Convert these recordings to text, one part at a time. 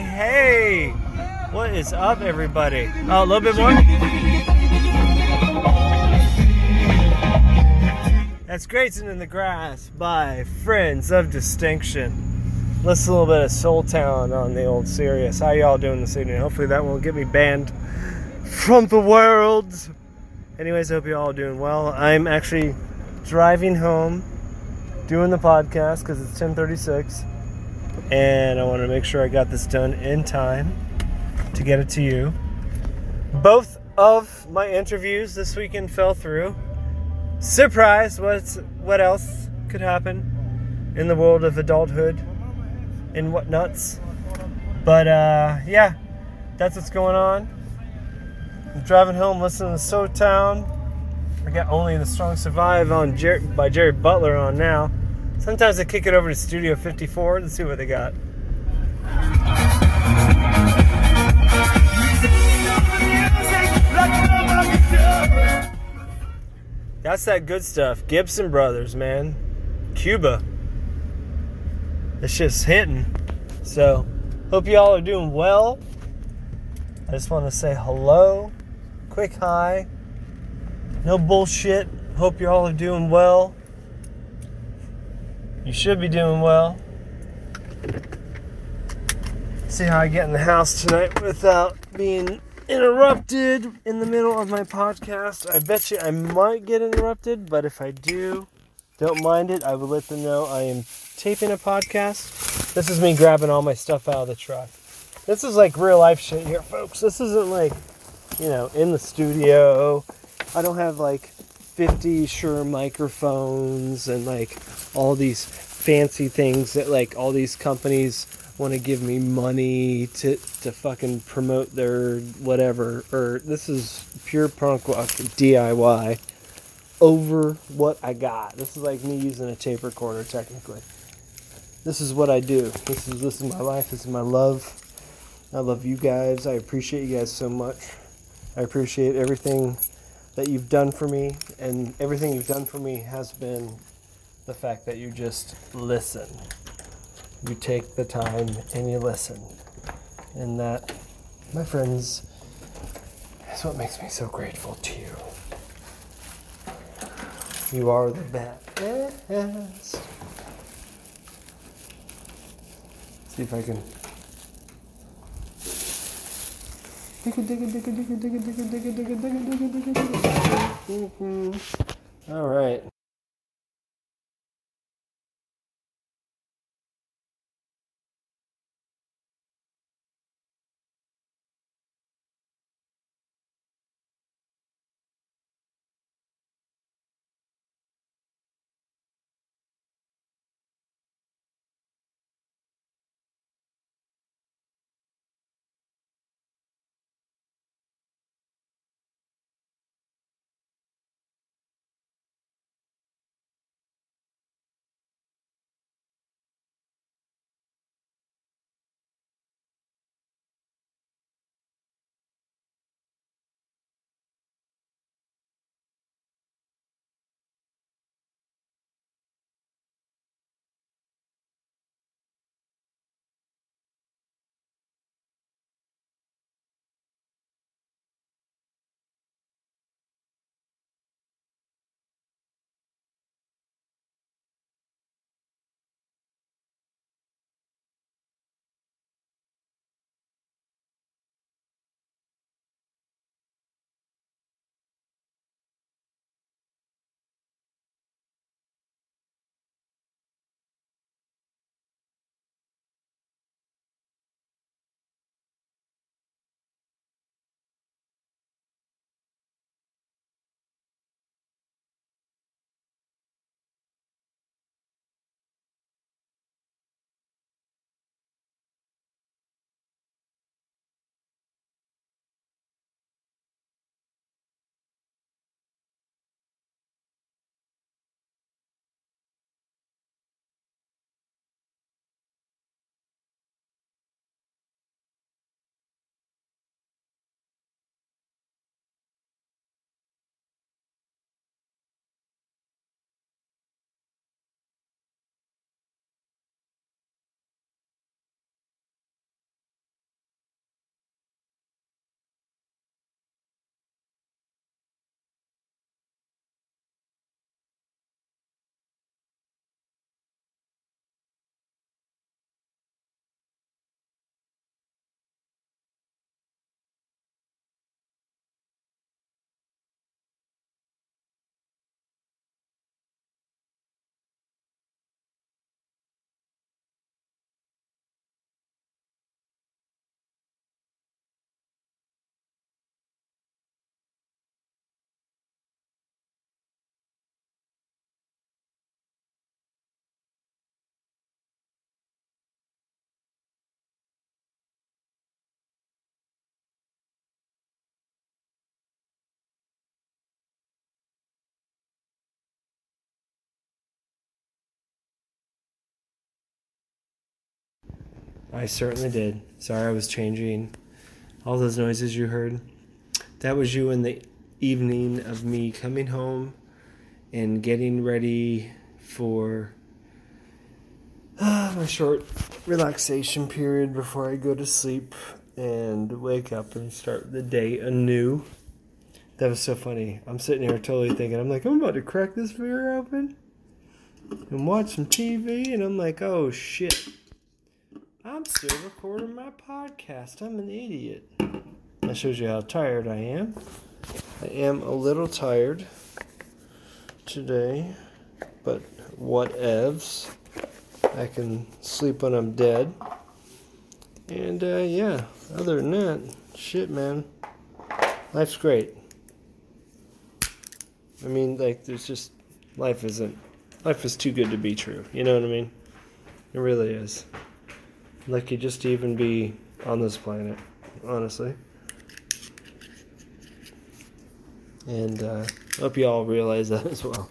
Hey, what is up, everybody? Oh, a little bit more. That's Grazing in the Grass by Friends of Distinction. Listen a little bit of Soul Town on the old Sirius. How y'all doing this evening? Hopefully that won't get me banned from the world. Anyways, I hope you all doing well. I'm actually driving home, doing the podcast because it's 10:36, and I want to make sure I got this done in time to get it to you. Both of my interviews this weekend fell through. Surprise! What's what else could happen in the world of adulthood and whatnots? But uh, yeah, that's what's going on. I'm driving home listening to Soul Town. I got Only the Strong Survive on Jer- by Jerry Butler on now. Sometimes I kick it over to Studio 54 and see what they got. That's that good stuff. Gibson Brothers, man. Cuba. It's just hitting. So, hope y'all are doing well. I just want to say hello, quick hi. No bullshit. Hope y'all are doing well. You should be doing well. See how I get in the house tonight without being interrupted in the middle of my podcast. I bet you I might get interrupted, but if I do, don't mind it. I will let them know I am taping a podcast. This is me grabbing all my stuff out of the truck. This is like real life shit here, folks. This isn't like, you know, in the studio. I don't have like 50 Shure microphones and like all these fancy things that like all these companies want to give me money to to fucking promote their whatever or this is pure punk rock DIY over what I got. This is like me using a tape recorder technically. This is what I do. This is this is my life. This is my love. I love you guys. I appreciate you guys so much. I appreciate everything that you've done for me and everything you've done for me has been the fact that you just listen you take the time and you listen. And that, my friends, is what makes me so grateful to you. You are the best. See if I can. All right. I certainly did. Sorry, I was changing all those noises you heard. That was you in the evening of me coming home and getting ready for uh, my short relaxation period before I go to sleep and wake up and start the day anew. That was so funny. I'm sitting here totally thinking, I'm like, I'm about to crack this beer open and watch some TV, and I'm like, oh shit. I'm still recording my podcast. I'm an idiot. That shows you how tired I am. I am a little tired today, but what whatevs. I can sleep when I'm dead. And uh, yeah, other than that, shit, man. Life's great. I mean, like, there's just life isn't life is too good to be true. You know what I mean? It really is. Lucky just to even be on this planet, honestly. And uh, hope you all realize that as well.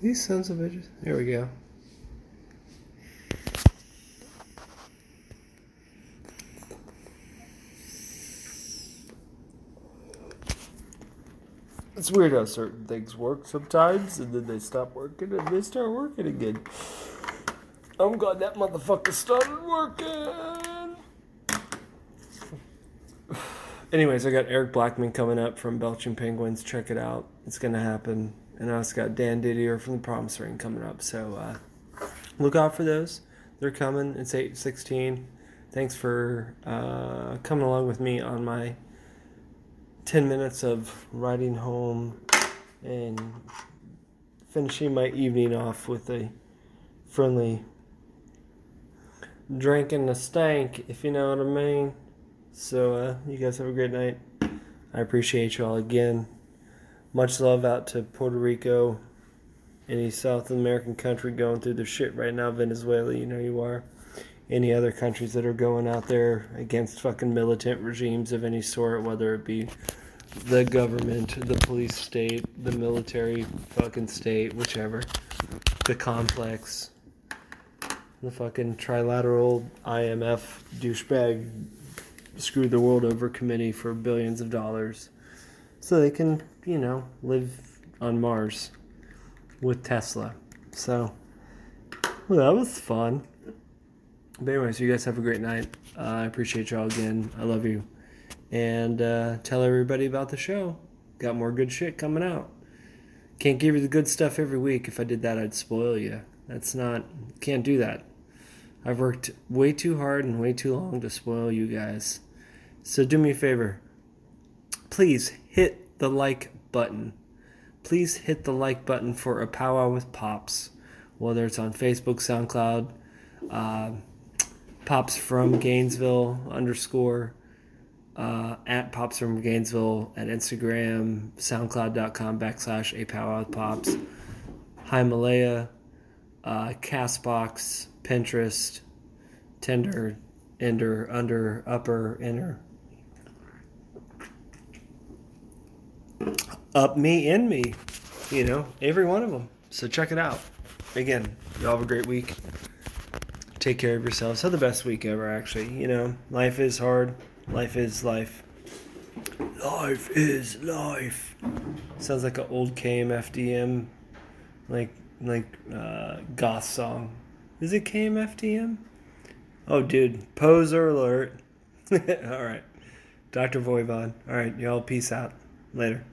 These sons of bitches. There we go. It's weird how certain things work sometimes, and then they stop working, and they start working again. Oh I'm glad that motherfucker started working. Anyways, I got Eric Blackman coming up from Belching Penguins. Check it out. It's gonna happen. And I also got Dan Didier from the Promise Ring coming up. So uh, look out for those. They're coming. It's 816. Thanks for uh, coming along with me on my 10 minutes of riding home and finishing my evening off with a friendly drinking a stank, if you know what I mean. So, uh, you guys have a great night. I appreciate you all again. Much love out to Puerto Rico, any South American country going through their shit right now. Venezuela, you know you are. Any other countries that are going out there against fucking militant regimes of any sort, whether it be the government, the police state, the military fucking state, whichever. The complex, the fucking trilateral IMF douchebag screwed the world over committee for billions of dollars so they can, you know, live on Mars with Tesla. So, well, that was fun. But anyways, you guys have a great night. Uh, I appreciate y'all again. I love you. And uh, tell everybody about the show. Got more good shit coming out. Can't give you the good stuff every week. If I did that, I'd spoil you. That's not, can't do that. I've worked way too hard and way too long to spoil you guys. So do me a favor. Please hit the like button. Please hit the like button for a powwow with Pops, whether it's on Facebook, SoundCloud, uh, Pops from Gainesville underscore, uh, at Pops from Gainesville at Instagram, SoundCloud.com backslash a powwow with Pops, Himalaya, uh, Castbox, Pinterest, Tinder, Ender, Under, Upper, Inner. Up me in me, you know, every one of them. So check it out. Again, y'all have a great week. Take care of yourselves. Have the best week ever, actually. You know, life is hard. Life is life. Life is life. Sounds like an old KMFDM, like like uh, goth song. Is it KMFDM? Oh, dude, poser alert. All right, Dr. Voivod. All right, y'all. Peace out. Later.